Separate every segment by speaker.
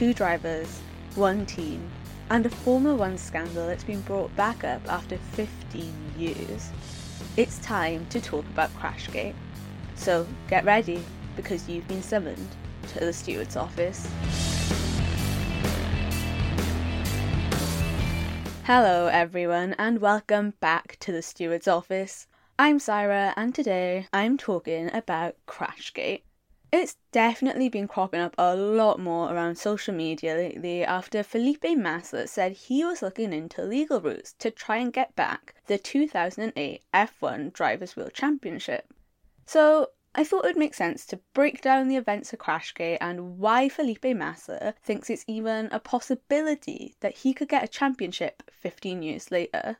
Speaker 1: two drivers, one team, and a Formula One scandal that's been brought back up after 15 years. It's time to talk about Crashgate. So get ready because you've been summoned to the steward's office. Hello, everyone, and welcome back to the steward's office. I'm Syra, and today I'm talking about Crashgate. It's definitely been cropping up a lot more around social media lately after Felipe Massa said he was looking into legal routes to try and get back the 2008 F1 Drivers' World Championship. So, I thought it would make sense to break down the events of Crashgate and why Felipe Massa thinks it's even a possibility that he could get a championship 15 years later.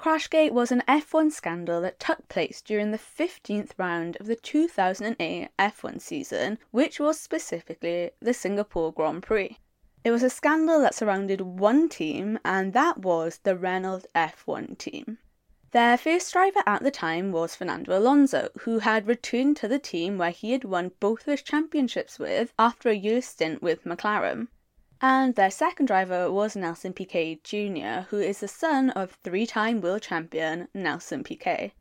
Speaker 1: Crashgate was an F1 scandal that took place during the 15th round of the 2008 F1 season, which was specifically the Singapore Grand Prix. It was a scandal that surrounded one team, and that was the Renault F1 team. Their first driver at the time was Fernando Alonso, who had returned to the team where he had won both of his championships with after a year's stint with McLaren and their second driver was Nelson Piquet Jr., who is the son of three time world champion Nelson Piquet.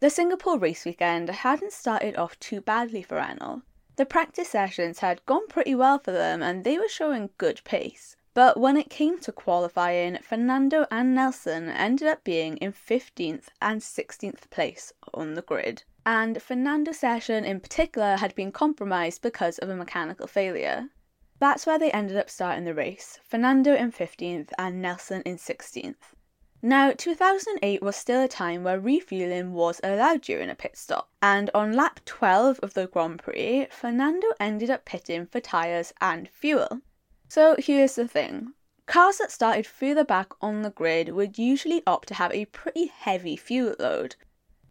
Speaker 1: The Singapore race weekend hadn't started off too badly for Renault. The practice sessions had gone pretty well for them and they were showing good pace. But when it came to qualifying, Fernando and Nelson ended up being in 15th and 16th place on the grid. And Fernando's session in particular had been compromised because of a mechanical failure. That's where they ended up starting the race, Fernando in 15th and Nelson in 16th. Now, 2008 was still a time where refueling was allowed during a pit stop, and on lap 12 of the Grand Prix, Fernando ended up pitting for tyres and fuel. So here's the thing cars that started further back on the grid would usually opt to have a pretty heavy fuel load,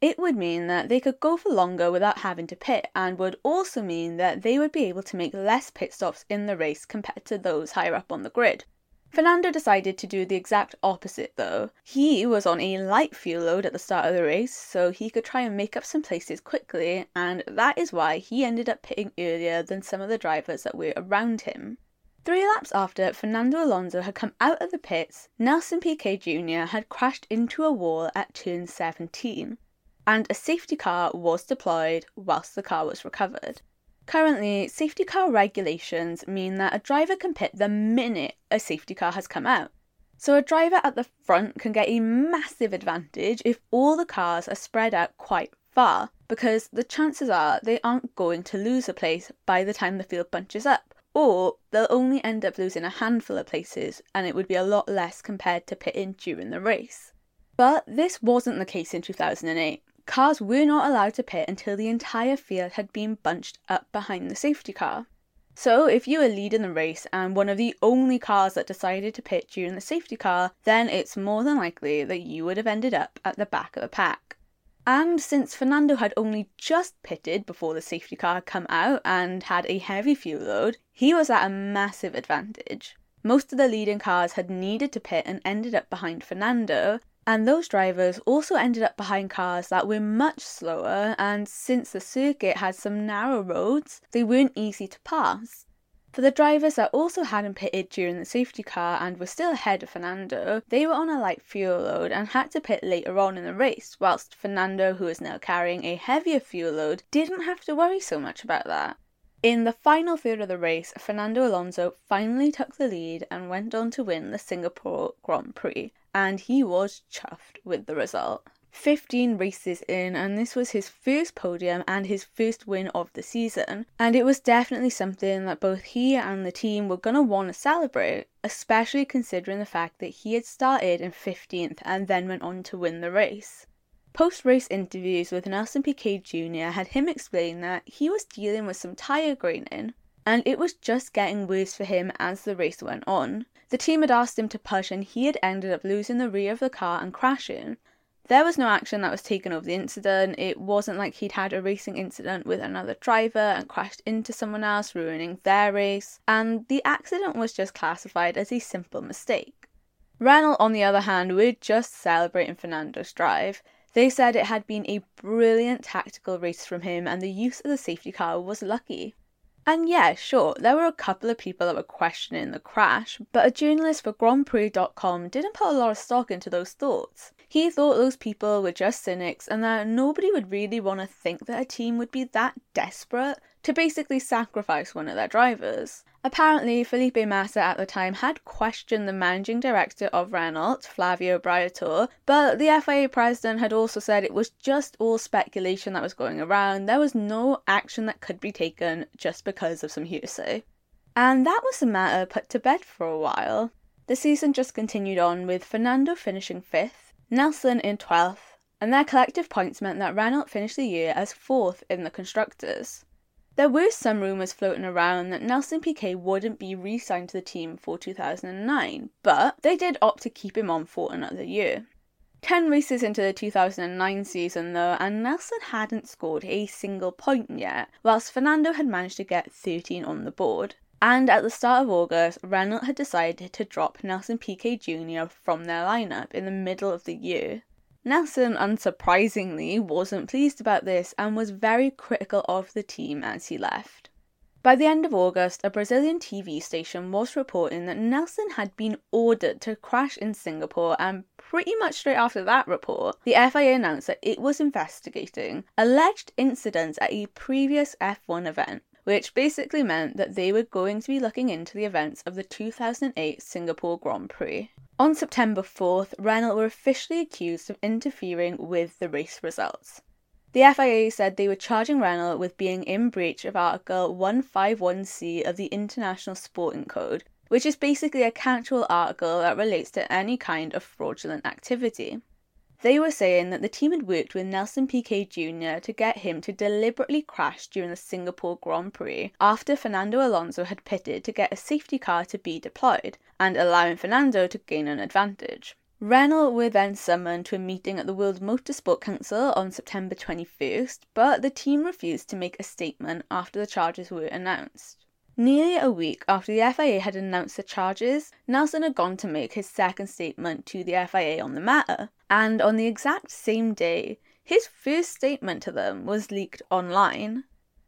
Speaker 1: it would mean that they could go for longer without having to pit, and would also mean that they would be able to make less pit stops in the race compared to those higher up on the grid. Fernando decided to do the exact opposite though. He was on a light fuel load at the start of the race, so he could try and make up some places quickly, and that is why he ended up pitting earlier than some of the drivers that were around him. Three laps after Fernando Alonso had come out of the pits, Nelson Piquet Jr. had crashed into a wall at turn 17 and a safety car was deployed whilst the car was recovered. Currently, safety car regulations mean that a driver can pit the minute a safety car has come out. So a driver at the front can get a massive advantage if all the cars are spread out quite far, because the chances are they aren't going to lose a place by the time the field bunches up, or they'll only end up losing a handful of places and it would be a lot less compared to pitting during the race. But this wasn't the case in 2008. Cars were not allowed to pit until the entire field had been bunched up behind the safety car. So, if you were leading the race and one of the only cars that decided to pit during the safety car, then it's more than likely that you would have ended up at the back of the pack. And since Fernando had only just pitted before the safety car had come out and had a heavy fuel load, he was at a massive advantage. Most of the leading cars had needed to pit and ended up behind Fernando, and those drivers also ended up behind cars that were much slower, and since the circuit had some narrow roads, they weren't easy to pass. For the drivers that also hadn't pitted during the safety car and were still ahead of Fernando, they were on a light fuel load and had to pit later on in the race, whilst Fernando, who was now carrying a heavier fuel load, didn't have to worry so much about that. In the final third of the race, Fernando Alonso finally took the lead and went on to win the Singapore Grand Prix, and he was chuffed with the result. 15 races in, and this was his first podium and his first win of the season. And it was definitely something that both he and the team were going to want to celebrate, especially considering the fact that he had started in 15th and then went on to win the race. Post race interviews with Nelson Piquet Jr. had him explain that he was dealing with some tyre graining, and it was just getting worse for him as the race went on. The team had asked him to push, and he had ended up losing the rear of the car and crashing. There was no action that was taken over the incident. It wasn't like he'd had a racing incident with another driver and crashed into someone else, ruining their race, and the accident was just classified as a simple mistake. Renault, on the other hand, were just celebrating Fernando's drive. They said it had been a brilliant tactical race from him and the use of the safety car was lucky. And yeah, sure, there were a couple of people that were questioning the crash, but a journalist for GrandPrix.com didn't put a lot of stock into those thoughts. He thought those people were just cynics and that nobody would really want to think that a team would be that desperate to basically sacrifice one of their drivers. Apparently, Felipe Massa at the time had questioned the managing director of Renault, Flavio Briatore, but the FIA president had also said it was just all speculation that was going around. There was no action that could be taken just because of some hearsay. And that was the matter put to bed for a while. The season just continued on with Fernando finishing fifth, Nelson in 12th, and their collective points meant that Renault finished the year as fourth in the constructors. There were some rumours floating around that Nelson Piquet wouldn't be re signed to the team for 2009, but they did opt to keep him on for another year. 10 races into the 2009 season, though, and Nelson hadn't scored a single point yet, whilst Fernando had managed to get 13 on the board. And at the start of August, Renault had decided to drop Nelson Piquet Jr. from their lineup in the middle of the year. Nelson, unsurprisingly, wasn't pleased about this and was very critical of the team as he left. By the end of August, a Brazilian TV station was reporting that Nelson had been ordered to crash in Singapore, and pretty much straight after that report, the FIA announced that it was investigating alleged incidents at a previous F1 event, which basically meant that they were going to be looking into the events of the 2008 Singapore Grand Prix. On September 4th, Renault were officially accused of interfering with the race results. The FIA said they were charging Renault with being in breach of Article 151C of the International Sporting Code, which is basically a catch-all article that relates to any kind of fraudulent activity. They were saying that the team had worked with Nelson Piquet Jr. to get him to deliberately crash during the Singapore Grand Prix after Fernando Alonso had pitted to get a safety car to be deployed and allowing Fernando to gain an advantage. Renault were then summoned to a meeting at the World Motorsport Council on September 21st, but the team refused to make a statement after the charges were announced. Nearly a week after the FIA had announced the charges, Nelson had gone to make his second statement to the FIA on the matter, and on the exact same day, his first statement to them was leaked online.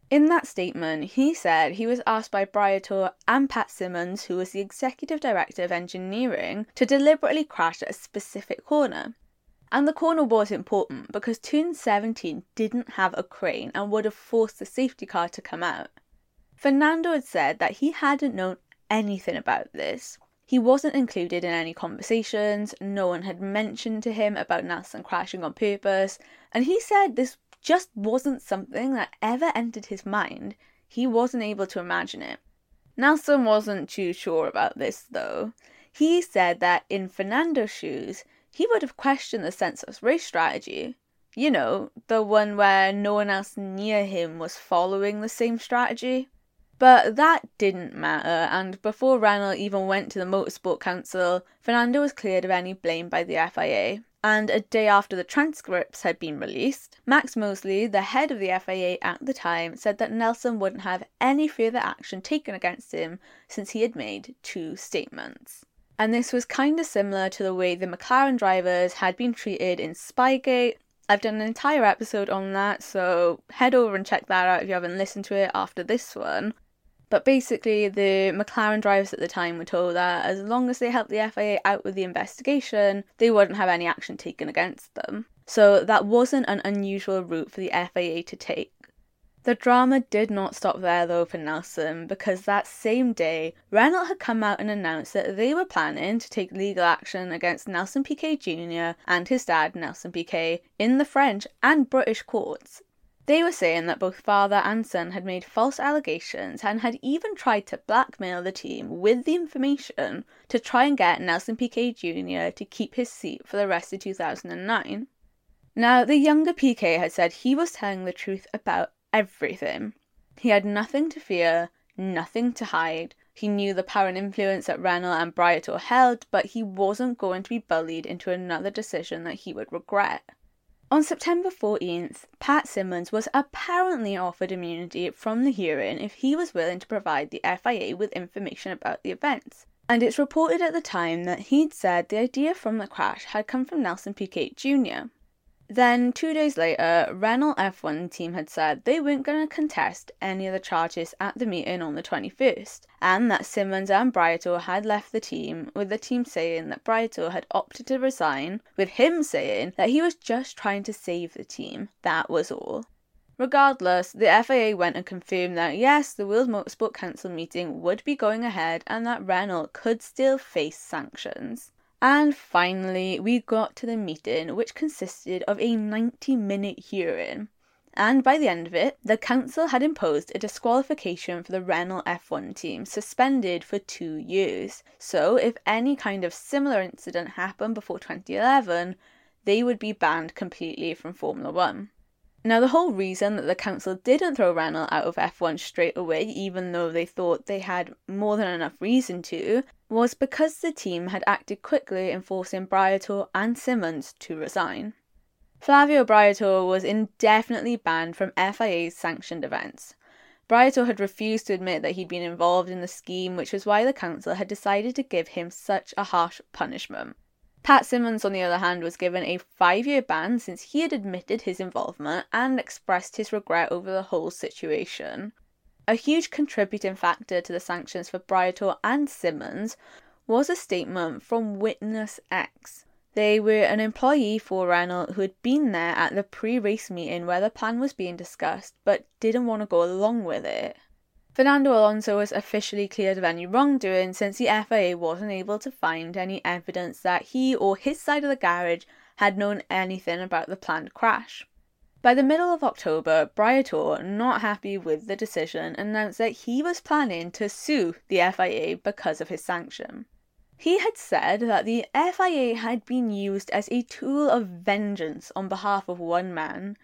Speaker 1: In that statement, he said he was asked by Briatore and Pat Symonds, who was the executive director of engineering, to deliberately crash at a specific corner. And the corner was important because turn 17 didn't have a crane and would have forced the safety car to come out. Fernando had said that he hadn't known anything about this. He wasn't included in any conversations, no one had mentioned to him about Nelson crashing on purpose, and he said this just wasn't something that ever entered his mind. He wasn't able to imagine it. Nelson wasn't too sure about this, though. He said that in Fernando's shoes, he would have questioned the senseless race strategy. You know, the one where no one else near him was following the same strategy. But that didn't matter, and before Renault even went to the Motorsport Council, Fernando was cleared of any blame by the FIA. And a day after the transcripts had been released, Max Mosley, the head of the FIA at the time, said that Nelson wouldn't have any further action taken against him since he had made two statements. And this was kind of similar to the way the McLaren drivers had been treated in Spygate. I've done an entire episode on that, so head over and check that out if you haven't listened to it after this one. But basically, the McLaren drivers at the time were told that as long as they helped the FIA out with the investigation, they wouldn't have any action taken against them. So that wasn't an unusual route for the FIA to take. The drama did not stop there though for Nelson because that same day, Renault had come out and announced that they were planning to take legal action against Nelson Piquet Jr. and his dad, Nelson Piquet, in the French and British courts they were saying that both father and son had made false allegations and had even tried to blackmail the team with the information to try and get Nelson Piquet Jr. to keep his seat for the rest of 2009. Now, the younger Piquet had said he was telling the truth about everything. He had nothing to fear, nothing to hide. He knew the power and influence that Renault and Briatore held, but he wasn't going to be bullied into another decision that he would regret. On September 14th, Pat Symonds was apparently offered immunity from the hearing if he was willing to provide the FIA with information about the events. And it's reported at the time that he'd said the idea from the crash had come from Nelson Piquet Jr. Then, two days later, Renault F1 team had said they weren't going to contest any of the charges at the meeting on the 21st, and that Symonds and Briatore had left the team, with the team saying that Briatore had opted to resign, with him saying that he was just trying to save the team. That was all. Regardless, the FIA went and confirmed that yes, the World Motorsport Council meeting would be going ahead and that Renault could still face sanctions. And finally, we got to the meeting, which consisted of a 90 minute hearing. And by the end of it, the council had imposed a disqualification for the Renault F1 team, suspended for two years. So, if any kind of similar incident happened before 2011, they would be banned completely from Formula One. Now, the whole reason that the council didn't throw Renault out of F1 straight away, even though they thought they had more than enough reason to, was because the team had acted quickly in forcing Briatore and Symonds to resign. Flavio Briatore was indefinitely banned from FIA's sanctioned events. Briatore had refused to admit that he'd been involved in the scheme, which was why the council had decided to give him such a harsh punishment. Pat Symonds, on the other hand, was given a five year ban since he had admitted his involvement and expressed his regret over the whole situation. A huge contributing factor to the sanctions for Briatore and Symonds was a statement from Witness X. They were an employee for Renault who had been there at the pre race meeting where the plan was being discussed but didn't want to go along with it. Fernando Alonso was officially cleared of any wrongdoing since the FIA wasn't able to find any evidence that he or his side of the garage had known anything about the planned crash. By the middle of October, Briatore, not happy with the decision, announced that he was planning to sue the FIA because of his sanction. He had said that the FIA had been used as a tool of vengeance on behalf of one man,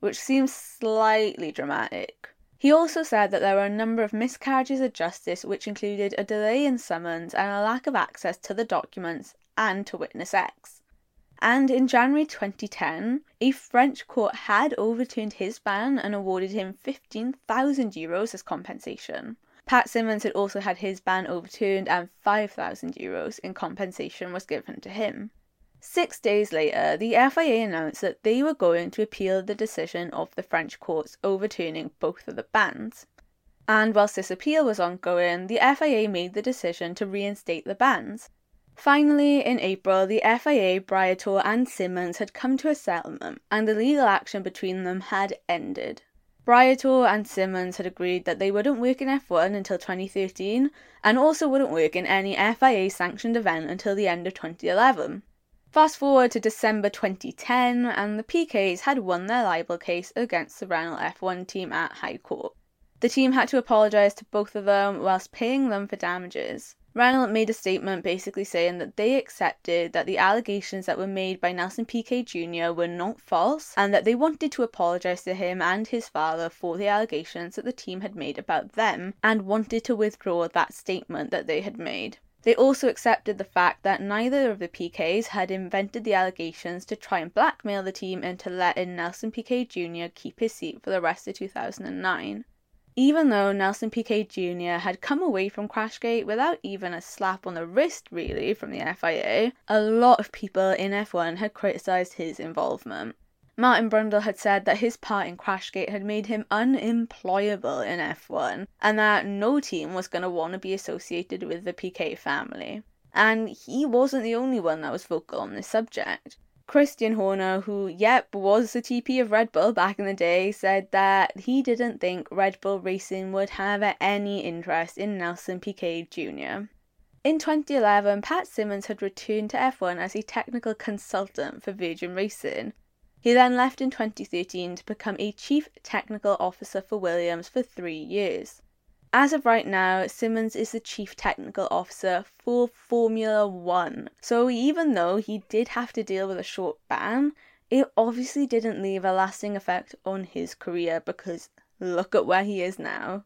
Speaker 1: which seems slightly dramatic. He also said that there were a number of miscarriages of justice, which included a delay in summons and a lack of access to the documents and to Witness X. And in January 2010, a French court had overturned his ban and awarded him 15,000 euros as compensation. Pat Symonds had also had his ban overturned and 5,000 euros in compensation was given to him. Six days later, the FIA announced that they were going to appeal the decision of the French courts overturning both of the bans. And whilst this appeal was ongoing, the FIA made the decision to reinstate the bans. Finally, in April, the FIA, Briatore, and Symonds had come to a settlement, and the legal action between them had ended. Briatore and Symonds had agreed that they wouldn't work in F1 until 2013 and also wouldn't work in any FIA sanctioned event until the end of 2011. Fast forward to December 2010, and the Piquets had won their libel case against the Renault F1 team at High Court. The team had to apologise to both of them whilst paying them for damages. Renault made a statement basically saying that they accepted that the allegations that were made by Nelson Piquet Jr. were not false and that they wanted to apologise to him and his father for the allegations that the team had made about them and wanted to withdraw that statement that they had made. They also accepted the fact that neither of the Piquets had invented the allegations to try and blackmail the team into letting Nelson Piquet Jr. keep his seat for the rest of 2009. Even though Nelson Piquet Jr. had come away from Crashgate without even a slap on the wrist, really, from the FIA, a lot of people in F1 had criticised his involvement. Martin Brundle had said that his part in Crashgate had made him unemployable in F1 and that no team was going to want to be associated with the Piquet family. And he wasn't the only one that was vocal on this subject. Christian Horner, who, yep, was the TP of Red Bull back in the day, said that he didn't think Red Bull Racing would have any interest in Nelson Piquet Jr. In 2011, Pat Symonds had returned to F1 as a technical consultant for Virgin Racing, he then left in 2013 to become a Chief Technical Officer for Williams for three years. As of right now, Symonds is the Chief Technical Officer for Formula One. So even though he did have to deal with a short ban, it obviously didn't leave a lasting effect on his career because look at where he is now.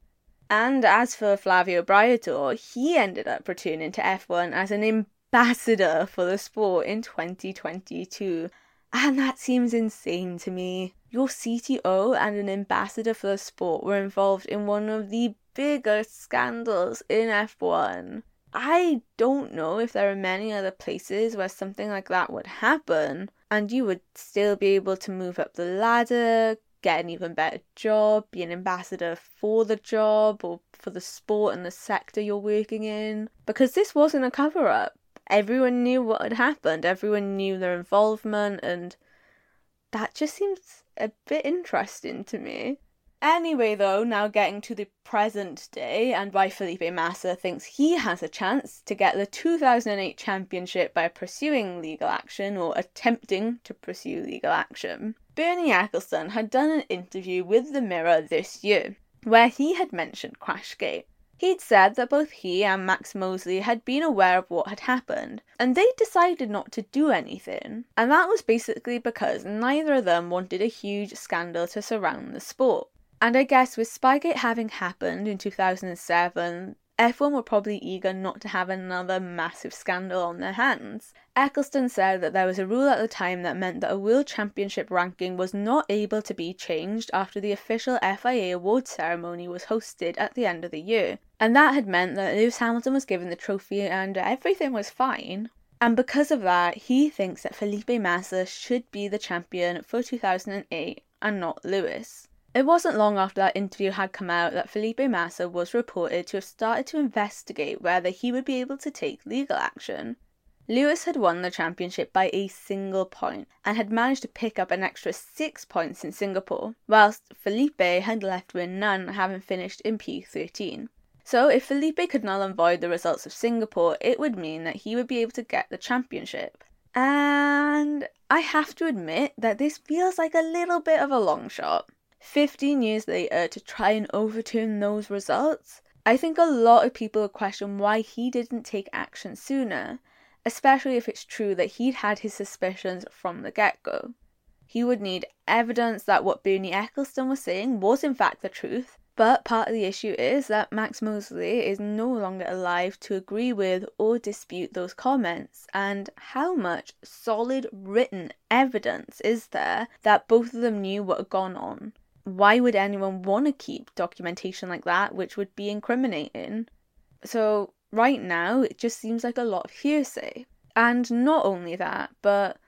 Speaker 1: And as for Flavio Briatore, he ended up returning to F1 as an ambassador for the sport in 2022 and that seems insane to me. Your CTO and an ambassador for the sport were involved in one of the biggest scandals in F1. I don't know if there are many other places where something like that would happen and you would still be able to move up the ladder, get an even better job, be an ambassador for the job or for the sport and the sector you're working in. Because this wasn't a cover up. Everyone knew what had happened, everyone knew their involvement, and that just seems a bit interesting to me. Anyway, though, now getting to the present day and why Felipe Massa thinks he has a chance to get the 2008 championship by pursuing legal action or attempting to pursue legal action. Bernie Ecclestone had done an interview with The Mirror this year where he had mentioned Crashgate. He'd said that both he and Max Mosley had been aware of what had happened, and they decided not to do anything. And that was basically because neither of them wanted a huge scandal to surround the sport. And I guess with Spygate having happened in 2007, F1 were probably eager not to have another massive scandal on their hands. Ecclestone said that there was a rule at the time that meant that a World Championship ranking was not able to be changed after the official FIA award ceremony was hosted at the end of the year. And that had meant that Lewis Hamilton was given the trophy and everything was fine. And because of that, he thinks that Felipe Massa should be the champion for 2008 and not Lewis. It wasn't long after that interview had come out that Felipe Massa was reported to have started to investigate whether he would be able to take legal action. Lewis had won the championship by a single point and had managed to pick up an extra six points in Singapore, whilst Felipe had left with none, having finished in P13. So, if Felipe could null and void the results of Singapore, it would mean that he would be able to get the championship. And I have to admit that this feels like a little bit of a long shot. 15 years later to try and overturn those results, I think a lot of people question why he didn't take action sooner, especially if it's true that he'd had his suspicions from the get go. He would need evidence that what Bernie Ecclestone was saying was in fact the truth, but part of the issue is that Max Mosley is no longer alive to agree with or dispute those comments, and how much solid written evidence is there that both of them knew what had gone on? Why would anyone want to keep documentation like that, which would be incriminating? So, right now, it just seems like a lot of hearsay. And not only that, but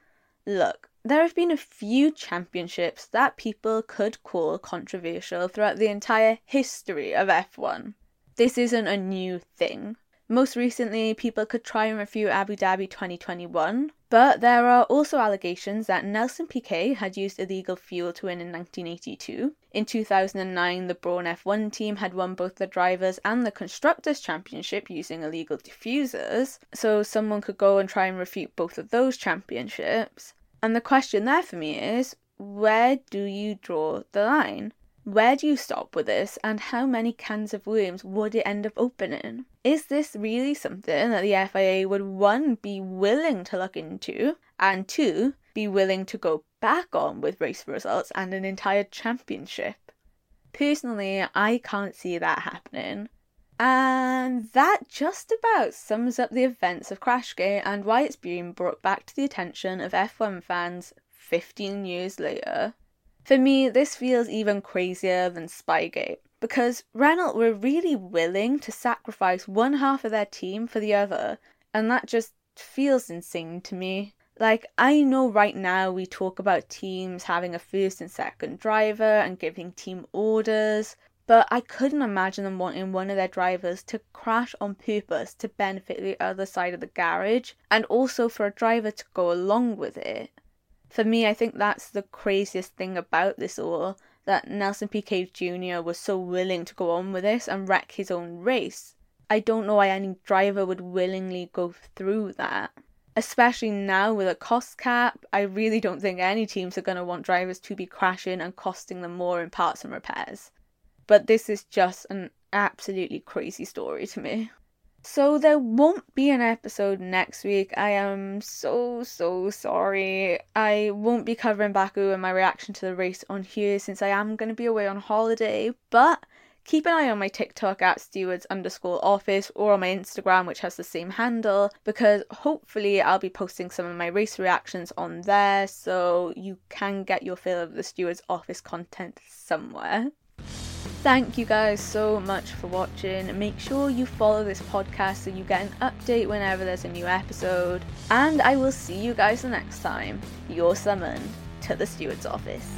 Speaker 1: look, there have been a few championships that people could call controversial throughout the entire history of F1. This isn't a new thing. Most recently, people could try and refute Abu Dhabi 2021, but there are also allegations that Nelson Piquet had used illegal fuel to win in 1982. In 2009, the Brawn F1 team had won both the Drivers' and the Constructors' Championship using illegal diffusers, so someone could go and try and refute both of those championships. And the question there for me is where do you draw the line? Where do you stop with this, and how many cans of worms would it end up opening? Is this really something that the FIA would one be willing to look into, and two be willing to go back on with race results and an entire championship? Personally, I can't see that happening. And that just about sums up the events of Crashgate and why it's being brought back to the attention of F1 fans 15 years later. For me, this feels even crazier than Spygate because Renault were really willing to sacrifice one half of their team for the other, and that just feels insane to me. Like, I know right now we talk about teams having a first and second driver and giving team orders, but I couldn't imagine them wanting one of their drivers to crash on purpose to benefit the other side of the garage and also for a driver to go along with it for me, I think that's the craziest thing about this all that Nelson Piquet Jr. was so willing to go on with this and wreck his own race. I don't know why any driver would willingly go through that. Especially now with a cost cap, I really don't think any teams are going to want drivers to be crashing and costing them more in parts and repairs. But this is just an absolutely crazy story to me. So there won't be an episode next week. I am so so sorry. I won't be covering Baku and my reaction to the race on here since I am going to be away on holiday. But keep an eye on my TikTok at stewards underscore office or on my Instagram, which has the same handle, because hopefully I'll be posting some of my race reactions on there so you can get your fill of the stewards office content somewhere. Thank you guys so much for watching. Make sure you follow this podcast so you get an update whenever there's a new episode. And I will see you guys the next time. You're summoned to the steward's office.